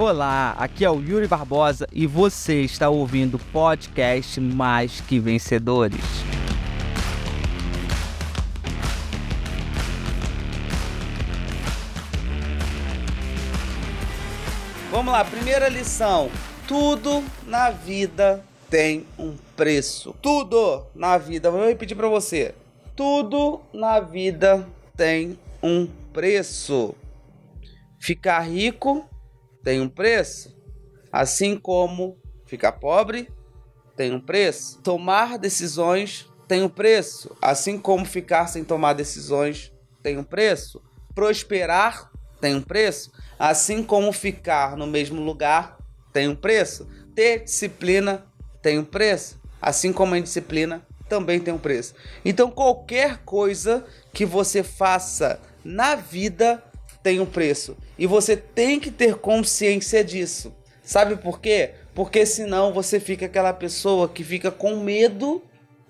Olá, aqui é o Yuri Barbosa e você está ouvindo o podcast Mais Que Vencedores. Vamos lá, primeira lição. Tudo na vida tem um preço. Tudo na vida, vou repetir para você. Tudo na vida tem um preço. Ficar rico tem um preço, assim como ficar pobre tem um preço. Tomar decisões tem um preço, assim como ficar sem tomar decisões tem um preço. Prosperar tem um preço, assim como ficar no mesmo lugar tem um preço. Ter disciplina tem um preço, assim como a indisciplina também tem um preço. Então qualquer coisa que você faça na vida tem um preço. E você tem que ter consciência disso. Sabe por quê? Porque senão você fica aquela pessoa que fica com medo,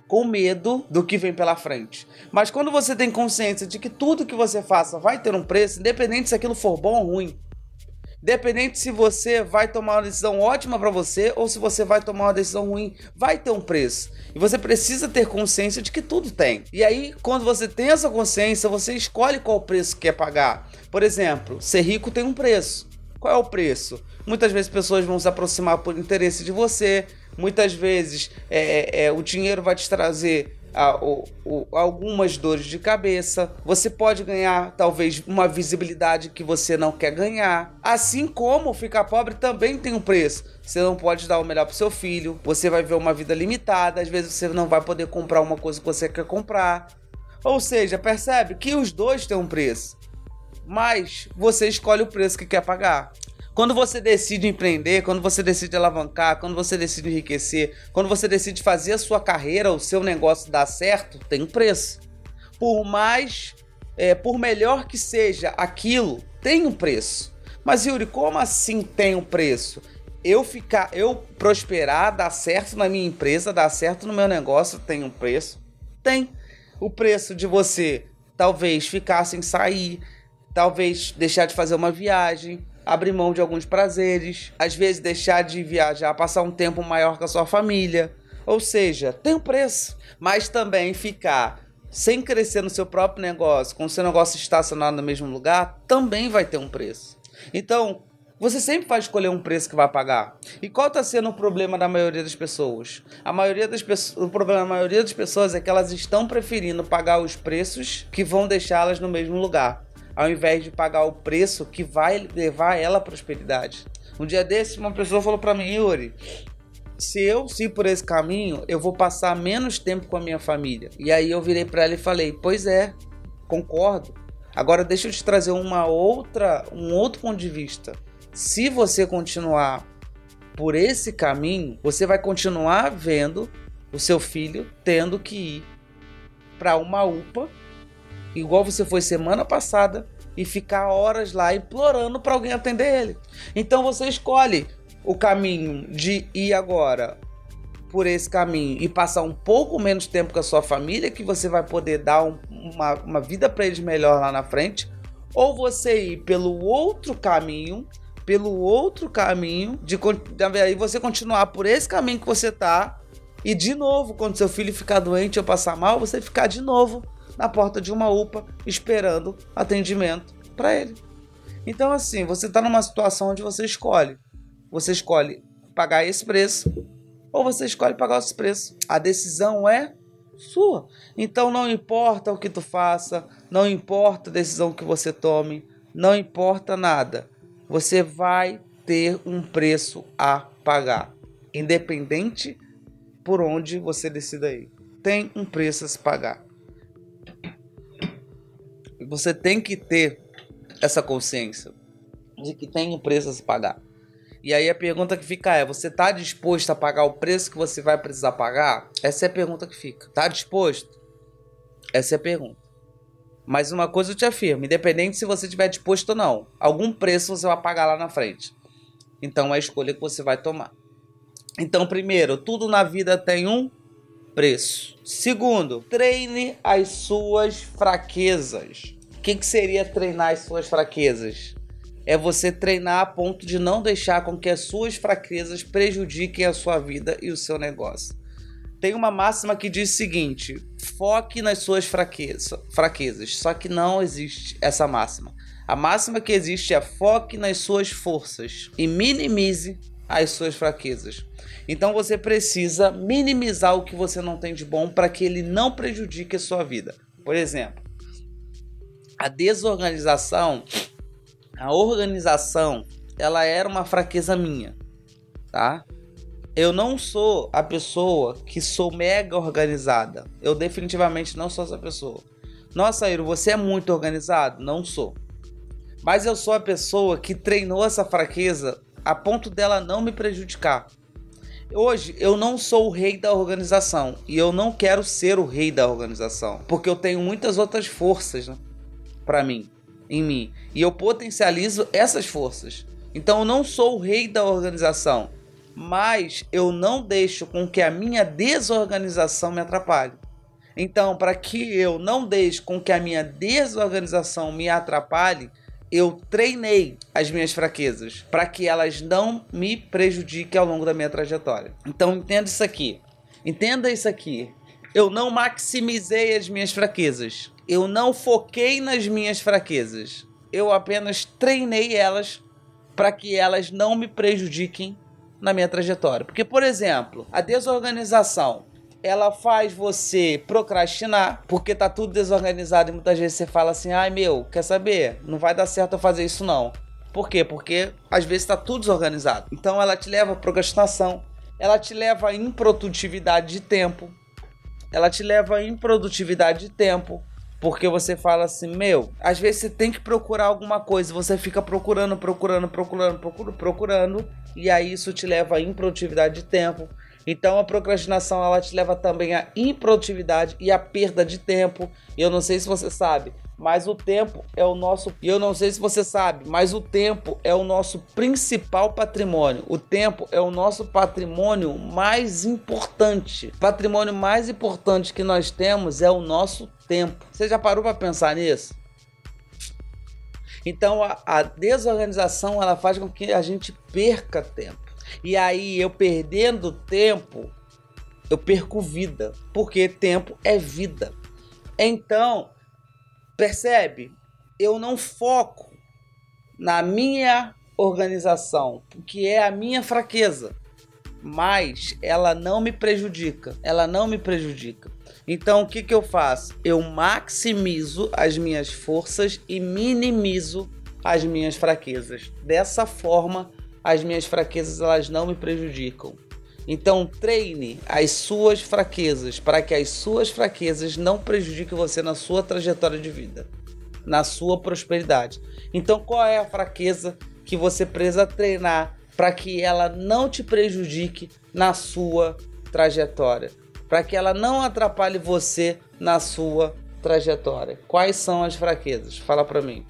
com medo do que vem pela frente. Mas quando você tem consciência de que tudo que você faça vai ter um preço, independente se aquilo for bom ou ruim, Independente se você vai tomar uma decisão ótima para você ou se você vai tomar uma decisão ruim, vai ter um preço. E você precisa ter consciência de que tudo tem. E aí, quando você tem essa consciência, você escolhe qual preço quer pagar. Por exemplo, ser rico tem um preço. Qual é o preço? Muitas vezes pessoas vão se aproximar por interesse de você. Muitas vezes é, é, é o dinheiro vai te trazer a, o, o, algumas dores de cabeça. Você pode ganhar, talvez, uma visibilidade que você não quer ganhar. Assim como ficar pobre também tem um preço. Você não pode dar o melhor para seu filho. Você vai ver uma vida limitada. Às vezes você não vai poder comprar uma coisa que você quer comprar. Ou seja, percebe que os dois têm um preço. Mas você escolhe o preço que quer pagar. Quando você decide empreender, quando você decide alavancar, quando você decide enriquecer, quando você decide fazer a sua carreira, o seu negócio dar certo, tem um preço. Por mais, é, por melhor que seja aquilo, tem um preço. Mas Yuri, como assim tem um preço? Eu ficar, eu prosperar, dar certo na minha empresa, dar certo no meu negócio, tem um preço? Tem. O preço de você talvez ficar sem sair, talvez deixar de fazer uma viagem, abrir mão de alguns prazeres, às vezes deixar de viajar, passar um tempo maior com a sua família. Ou seja, tem um preço. Mas também ficar sem crescer no seu próprio negócio, com o seu negócio estacionado no mesmo lugar, também vai ter um preço. Então, você sempre vai escolher um preço que vai pagar. E qual está sendo o problema da maioria das pessoas? A maioria das pessoas, o problema da maioria das pessoas é que elas estão preferindo pagar os preços que vão deixá-las no mesmo lugar ao invés de pagar o preço que vai levar ela à prosperidade. Um dia desses, uma pessoa falou para mim, Yuri, se eu ir por esse caminho, eu vou passar menos tempo com a minha família. E aí eu virei para ela e falei: "Pois é, concordo. Agora deixa eu te trazer uma outra, um outro ponto de vista. Se você continuar por esse caminho, você vai continuar vendo o seu filho tendo que ir para uma UPA igual você foi semana passada, e ficar horas lá implorando para alguém atender ele. Então você escolhe o caminho de ir agora por esse caminho e passar um pouco menos tempo com a sua família, que você vai poder dar um, uma, uma vida para eles melhor lá na frente, ou você ir pelo outro caminho, pelo outro caminho, de, aí você continuar por esse caminho que você tá, e de novo, quando seu filho ficar doente ou passar mal, você ficar de novo na porta de uma UPA esperando atendimento para ele. Então, assim, você está numa situação onde você escolhe. Você escolhe pagar esse preço ou você escolhe pagar esse preço. A decisão é sua. Então, não importa o que tu faça, não importa a decisão que você tome, não importa nada. Você vai ter um preço a pagar, independente por onde você decida ir. Tem um preço a se pagar você tem que ter essa consciência de que tem um preço a se pagar. E aí a pergunta que fica é: você está disposto a pagar o preço que você vai precisar pagar? Essa é a pergunta que fica. Está disposto? Essa é a pergunta. Mas uma coisa eu te afirmo: independente se você estiver disposto ou não, algum preço você vai pagar lá na frente. Então é a escolha que você vai tomar. Então, primeiro, tudo na vida tem um preço. Segundo, treine as suas fraquezas. Que, que seria treinar as suas fraquezas? é você treinar a ponto de não deixar com que as suas fraquezas prejudiquem a sua vida e o seu negócio. Tem uma máxima que diz o seguinte: foque nas suas fraqueza, fraquezas. Só que não existe essa máxima. A máxima que existe é foque nas suas forças e minimize as suas fraquezas. Então você precisa minimizar o que você não tem de bom para que ele não prejudique a sua vida. Por exemplo, a desorganização, a organização, ela era uma fraqueza minha, tá? Eu não sou a pessoa que sou mega organizada. Eu definitivamente não sou essa pessoa. Nossa, Iro, você é muito organizado? Não sou. Mas eu sou a pessoa que treinou essa fraqueza a ponto dela não me prejudicar. Hoje eu não sou o rei da organização e eu não quero ser o rei da organização, porque eu tenho muitas outras forças né, para mim, em mim, e eu potencializo essas forças. Então eu não sou o rei da organização, mas eu não deixo com que a minha desorganização me atrapalhe. Então, para que eu não deixe com que a minha desorganização me atrapalhe, eu treinei as minhas fraquezas para que elas não me prejudiquem ao longo da minha trajetória. Então entenda isso aqui. Entenda isso aqui. Eu não maximizei as minhas fraquezas. Eu não foquei nas minhas fraquezas. Eu apenas treinei elas para que elas não me prejudiquem na minha trajetória. Porque, por exemplo, a desorganização ela faz você procrastinar, porque tá tudo desorganizado e muitas vezes você fala assim: ai meu, quer saber? Não vai dar certo eu fazer isso não. Por quê? Porque às vezes está tudo desorganizado. Então ela te leva à procrastinação, ela te leva à improdutividade de tempo, ela te leva à improdutividade de tempo. Porque você fala assim, meu, às vezes você tem que procurar alguma coisa, você fica procurando, procurando, procurando, procurando, procurando, e aí isso te leva à improdutividade de tempo, então a procrastinação ela te leva também à improdutividade e à perda de tempo. Eu não sei se você sabe, mas o tempo é o nosso. E eu não sei se você sabe, mas o tempo é o nosso principal patrimônio. O tempo é o nosso patrimônio mais importante. O patrimônio mais importante que nós temos é o nosso tempo. Você já parou para pensar nisso? Então a, a desorganização ela faz com que a gente perca tempo. E aí eu perdendo tempo, eu perco vida, porque tempo é vida. Então, percebe? Eu não foco na minha organização, que é a minha fraqueza, mas ela não me prejudica, ela não me prejudica. Então, o que, que eu faço? Eu maximizo as minhas forças e minimizo as minhas fraquezas. Dessa forma, as minhas fraquezas elas não me prejudicam. Então treine as suas fraquezas para que as suas fraquezas não prejudiquem você na sua trajetória de vida, na sua prosperidade. Então qual é a fraqueza que você precisa treinar para que ela não te prejudique na sua trajetória, para que ela não atrapalhe você na sua trajetória? Quais são as fraquezas? Fala para mim.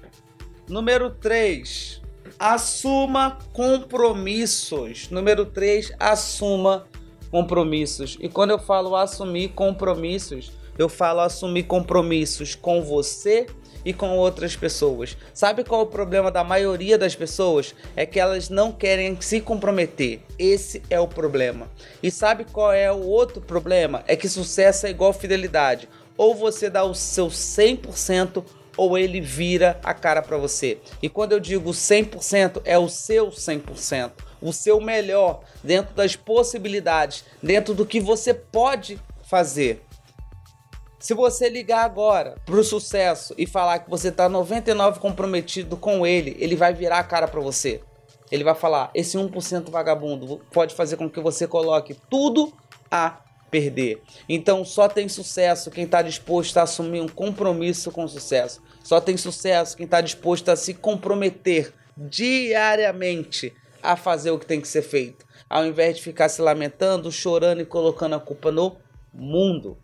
Número 3 assuma compromissos. Número 3, assuma compromissos. E quando eu falo assumir compromissos, eu falo assumir compromissos com você e com outras pessoas. Sabe qual é o problema da maioria das pessoas? É que elas não querem se comprometer. Esse é o problema. E sabe qual é o outro problema? É que sucesso é igual fidelidade. Ou você dá o seu 100% ou ele vira a cara para você. E quando eu digo 100%, é o seu 100%, o seu melhor dentro das possibilidades, dentro do que você pode fazer. Se você ligar agora pro sucesso e falar que você tá 99 comprometido com ele, ele vai virar a cara para você. Ele vai falar: "Esse 1% vagabundo pode fazer com que você coloque tudo a perder. Então só tem sucesso quem está disposto a assumir um compromisso com o sucesso. Só tem sucesso quem está disposto a se comprometer diariamente a fazer o que tem que ser feito, ao invés de ficar se lamentando, chorando e colocando a culpa no mundo.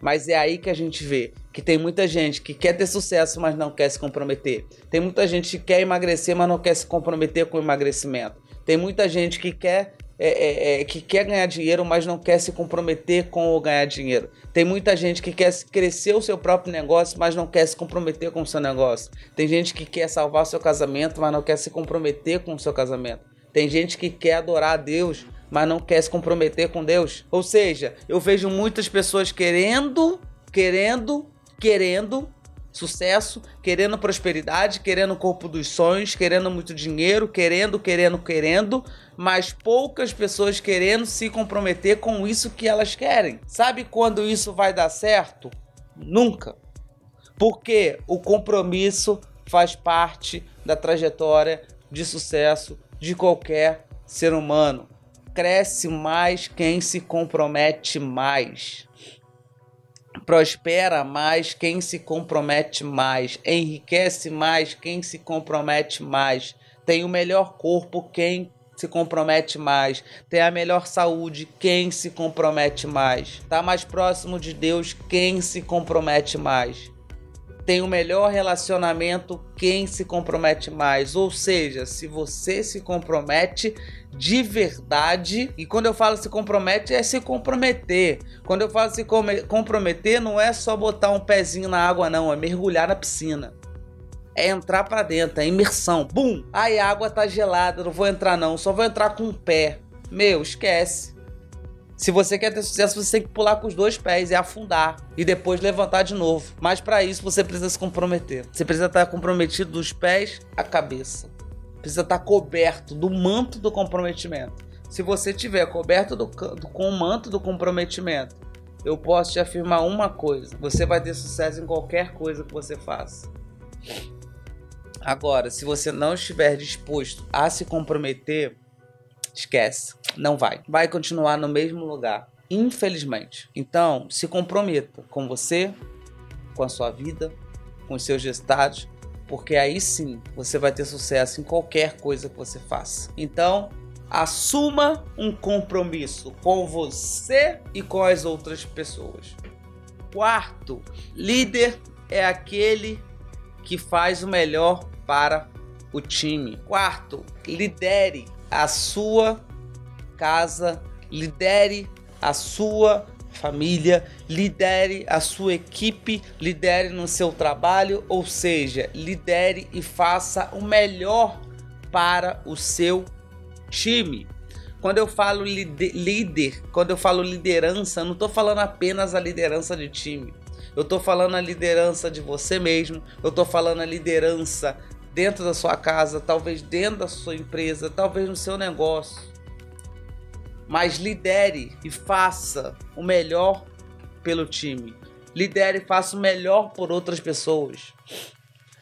Mas é aí que a gente vê que tem muita gente que quer ter sucesso, mas não quer se comprometer. Tem muita gente que quer emagrecer, mas não quer se comprometer com o emagrecimento. Tem muita gente que quer é, é, que quer ganhar dinheiro, mas não quer se comprometer com o ganhar dinheiro. Tem muita gente que quer crescer o seu próprio negócio, mas não quer se comprometer com o seu negócio. Tem gente que quer salvar o seu casamento, mas não quer se comprometer com o seu casamento. Tem gente que quer adorar a Deus, mas não quer se comprometer com Deus. Ou seja, eu vejo muitas pessoas querendo, querendo, querendo sucesso, querendo prosperidade, querendo o corpo dos sonhos, querendo muito dinheiro, querendo, querendo, querendo, mas poucas pessoas querendo se comprometer com isso que elas querem. Sabe quando isso vai dar certo? Nunca. Porque o compromisso faz parte da trajetória de sucesso de qualquer ser humano. Cresce mais quem se compromete mais prospera mais quem se compromete mais, enriquece mais quem se compromete mais, tem o melhor corpo quem se compromete mais, tem a melhor saúde quem se compromete mais, está mais próximo de Deus quem se compromete mais tem o melhor relacionamento quem se compromete mais. Ou seja, se você se compromete de verdade, e quando eu falo se compromete, é se comprometer. Quando eu falo se comprometer, não é só botar um pezinho na água, não, é mergulhar na piscina. É entrar para dentro, é imersão. Bum! Ai, a água tá gelada, não vou entrar não, só vou entrar com o pé. Meu, esquece. Se você quer ter sucesso, você tem que pular com os dois pés e afundar e depois levantar de novo. Mas para isso você precisa se comprometer. Você precisa estar comprometido dos pés à cabeça. Precisa estar coberto do manto do comprometimento. Se você tiver coberto do, do, com o manto do comprometimento, eu posso te afirmar uma coisa: você vai ter sucesso em qualquer coisa que você faça. Agora, se você não estiver disposto a se comprometer, esquece não vai. Vai continuar no mesmo lugar, infelizmente. Então, se comprometa com você, com a sua vida, com os seus resultados, porque aí sim você vai ter sucesso em qualquer coisa que você faça. Então, assuma um compromisso com você e com as outras pessoas. Quarto, líder é aquele que faz o melhor para o time. Quarto, lidere a sua casa, lidere a sua família, lidere a sua equipe, lidere no seu trabalho, ou seja, lidere e faça o melhor para o seu time. Quando eu falo líder, quando eu falo liderança, eu não estou falando apenas a liderança de time. Eu estou falando a liderança de você mesmo, eu estou falando a liderança dentro da sua casa, talvez dentro da sua empresa, talvez no seu negócio mas lidere e faça o melhor pelo time. Lidere e faça o melhor por outras pessoas.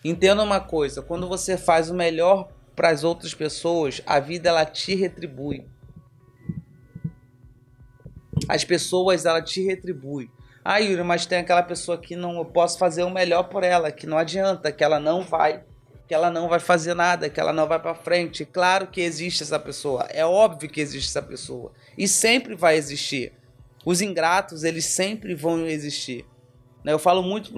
Entenda uma coisa, quando você faz o melhor para as outras pessoas, a vida ela te retribui. As pessoas ela te retribui. Ah, Yuri, mas tem aquela pessoa que não eu posso fazer o melhor por ela, que não adianta, que ela não vai que ela não vai fazer nada, que ela não vai para frente. Claro que existe essa pessoa, é óbvio que existe essa pessoa e sempre vai existir. Os ingratos, eles sempre vão existir. Né? Eu falo muito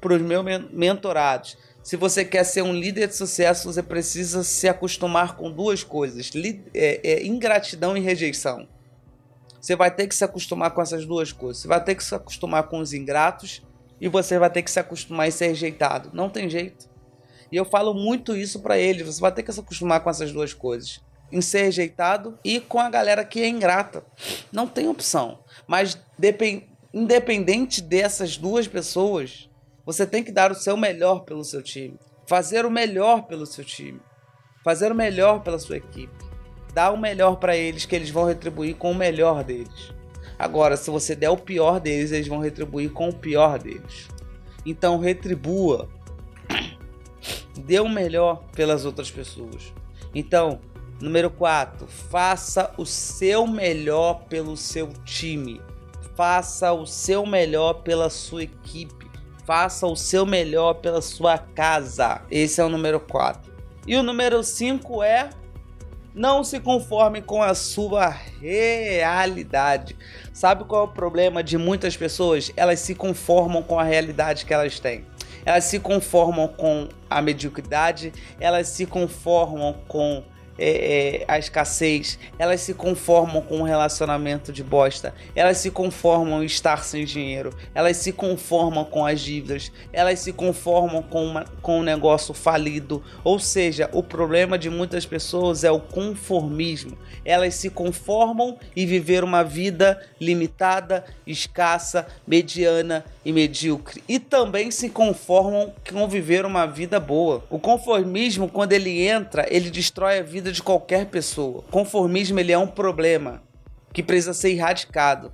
para os meus mentorados. Se você quer ser um líder de sucesso, você precisa se acostumar com duas coisas: é, é, ingratidão e rejeição. Você vai ter que se acostumar com essas duas coisas. Você vai ter que se acostumar com os ingratos e você vai ter que se acostumar e ser rejeitado. Não tem jeito. E eu falo muito isso para eles. Você vai ter que se acostumar com essas duas coisas. Em ser rejeitado e com a galera que é ingrata. Não tem opção. Mas independente dessas duas pessoas, você tem que dar o seu melhor pelo seu time. Fazer o melhor pelo seu time. Fazer o melhor pela sua equipe. Dar o melhor para eles que eles vão retribuir com o melhor deles. Agora, se você der o pior deles, eles vão retribuir com o pior deles. Então, retribua dê o melhor pelas outras pessoas. Então, número 4, faça o seu melhor pelo seu time. Faça o seu melhor pela sua equipe. Faça o seu melhor pela sua casa. Esse é o número 4. E o número 5 é não se conforme com a sua realidade. Sabe qual é o problema de muitas pessoas? Elas se conformam com a realidade que elas têm elas se conformam com a mediocridade, elas se conformam com é, é, a escassez, elas se conformam com um relacionamento de bosta, elas se conformam em estar sem dinheiro, elas se conformam com as dívidas, elas se conformam com, uma, com um negócio falido. Ou seja, o problema de muitas pessoas é o conformismo. Elas se conformam e viver uma vida limitada, escassa, mediana e medíocre. E também se conformam com viver uma vida boa. O conformismo, quando ele entra, ele destrói a vida vida de qualquer pessoa. Conformismo ele é um problema que precisa ser erradicado,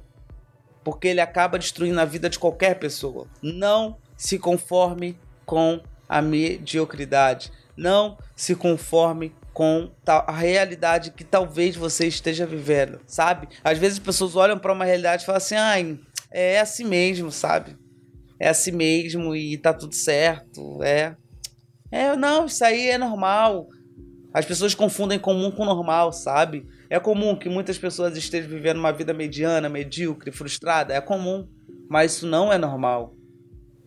porque ele acaba destruindo a vida de qualquer pessoa. Não se conforme com a mediocridade. Não se conforme com a realidade que talvez você esteja vivendo, sabe? Às vezes as pessoas olham para uma realidade e falam assim: "Ai, é assim mesmo, sabe? É assim mesmo e tá tudo certo, é. É, não, isso aí é normal. As pessoas confundem comum com normal, sabe? É comum que muitas pessoas estejam vivendo uma vida mediana, medíocre, frustrada. É comum, mas isso não é normal.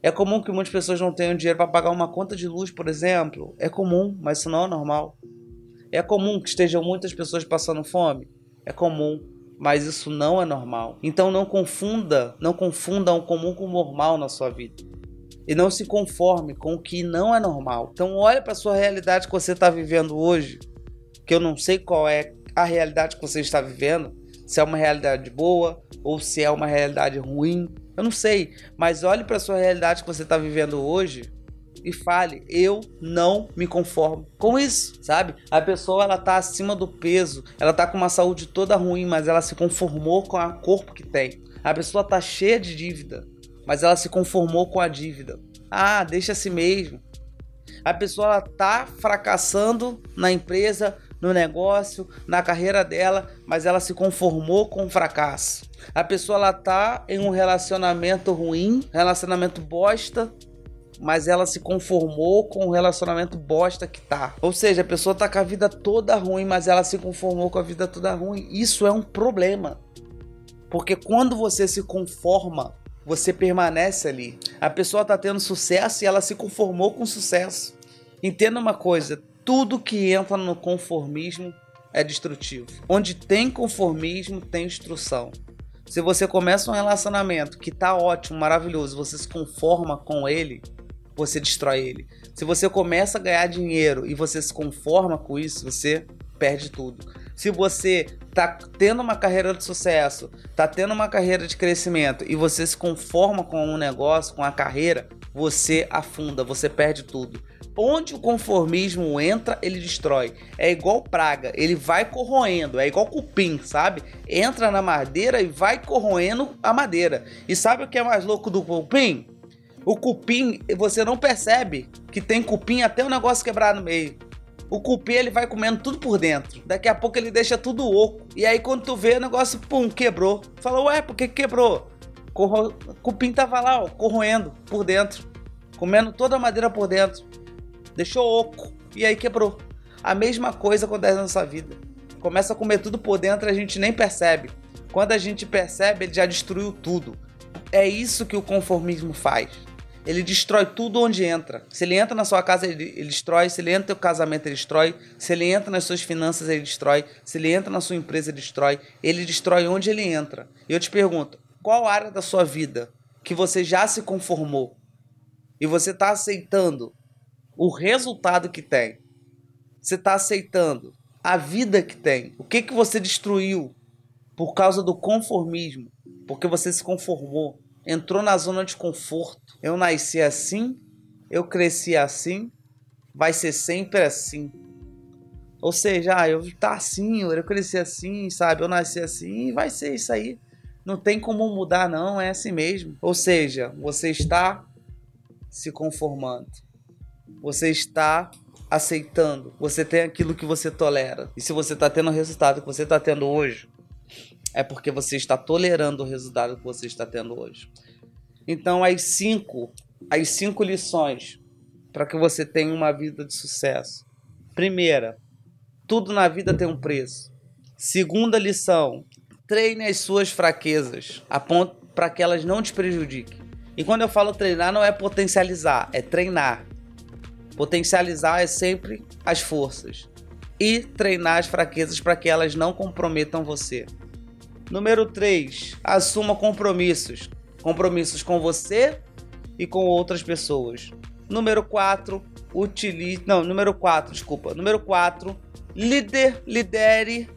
É comum que muitas pessoas não tenham dinheiro para pagar uma conta de luz, por exemplo. É comum, mas isso não é normal. É comum que estejam muitas pessoas passando fome. É comum, mas isso não é normal. Então não confunda, não confunda o comum com o normal na sua vida e não se conforme com o que não é normal. Então olha para sua realidade que você está vivendo hoje, que eu não sei qual é a realidade que você está vivendo, se é uma realidade boa ou se é uma realidade ruim, eu não sei, mas olhe para sua realidade que você está vivendo hoje e fale, eu não me conformo com isso, sabe? A pessoa ela tá acima do peso, ela tá com uma saúde toda ruim, mas ela se conformou com o corpo que tem. A pessoa tá cheia de dívida, mas ela se conformou com a dívida. Ah, deixa assim mesmo. A pessoa ela tá fracassando na empresa, no negócio, na carreira dela, mas ela se conformou com o fracasso. A pessoa ela tá em um relacionamento ruim, relacionamento bosta, mas ela se conformou com o relacionamento bosta que tá. Ou seja, a pessoa tá com a vida toda ruim, mas ela se conformou com a vida toda ruim. Isso é um problema. Porque quando você se conforma você permanece ali. A pessoa está tendo sucesso e ela se conformou com sucesso. Entenda uma coisa: tudo que entra no conformismo é destrutivo. Onde tem conformismo, tem destruição. Se você começa um relacionamento que está ótimo, maravilhoso, você se conforma com ele, você destrói ele. Se você começa a ganhar dinheiro e você se conforma com isso, você perde tudo. Se você tá tendo uma carreira de sucesso, tá tendo uma carreira de crescimento e você se conforma com um negócio, com a carreira, você afunda, você perde tudo. Onde o conformismo entra, ele destrói. É igual praga, ele vai corroendo, é igual cupim, sabe? Entra na madeira e vai corroendo a madeira. E sabe o que é mais louco do cupim? O cupim, você não percebe que tem cupim até o negócio quebrar no meio o cupim ele vai comendo tudo por dentro. Daqui a pouco ele deixa tudo oco. E aí quando tu vê o negócio, pum, quebrou. Fala, ué, por que quebrou? Corro... O cupim tava lá, ó, corroendo por dentro. Comendo toda a madeira por dentro. Deixou oco. E aí quebrou. A mesma coisa acontece na nossa vida. Começa a comer tudo por dentro e a gente nem percebe. Quando a gente percebe, ele já destruiu tudo. É isso que o conformismo faz ele destrói tudo onde entra. Se ele entra na sua casa, ele, ele, destrói. Se ele entra no seu casamento, ele destrói. Se ele entra nas suas finanças, ele destrói. Se ele entra na sua empresa, ele destrói. Ele destrói onde ele entra. E eu te pergunto, qual área da sua vida que você já se conformou e você está aceitando o resultado que tem? Você está aceitando a vida que tem? O que, que você destruiu por causa do conformismo? Porque você se conformou entrou na zona de conforto. Eu nasci assim, eu cresci assim, vai ser sempre assim. Ou seja, ah, eu tá assim, eu cresci assim, sabe? Eu nasci assim e vai ser isso aí. Não tem como mudar, não, é assim mesmo. Ou seja, você está se conformando. Você está aceitando. Você tem aquilo que você tolera. E se você está tendo o resultado que você está tendo hoje, é porque você está tolerando o resultado que você está tendo hoje. Então, as cinco, as cinco lições para que você tenha uma vida de sucesso. Primeira, tudo na vida tem um preço. Segunda lição, treine as suas fraquezas, a ponto para que elas não te prejudiquem. E quando eu falo treinar, não é potencializar, é treinar. Potencializar é sempre as forças. e treinar as fraquezas para que elas não comprometam você. Número 3, assuma compromissos. Compromissos com você e com outras pessoas. Número 4, utilize. Não, número 4, desculpa. Número 4, líder, lidere.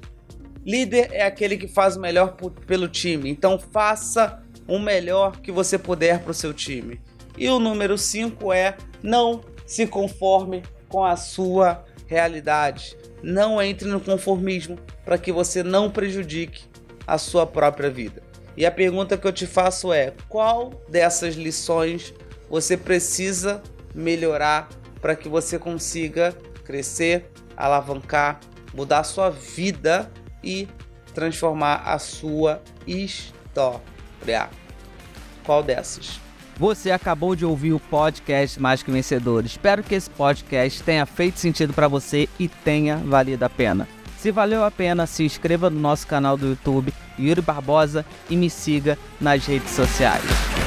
Líder é aquele que faz o melhor pelo time. Então faça o melhor que você puder para o seu time. E o número 5 é não se conforme com a sua realidade. Não entre no conformismo para que você não prejudique a sua própria vida. E a pergunta que eu te faço é: qual dessas lições você precisa melhorar para que você consiga crescer, alavancar, mudar a sua vida e transformar a sua história? Qual dessas? Você acabou de ouvir o podcast Mais que Vencedor. Espero que esse podcast tenha feito sentido para você e tenha valido a pena. Se valeu a pena, se inscreva no nosso canal do YouTube, Yuri Barbosa, e me siga nas redes sociais.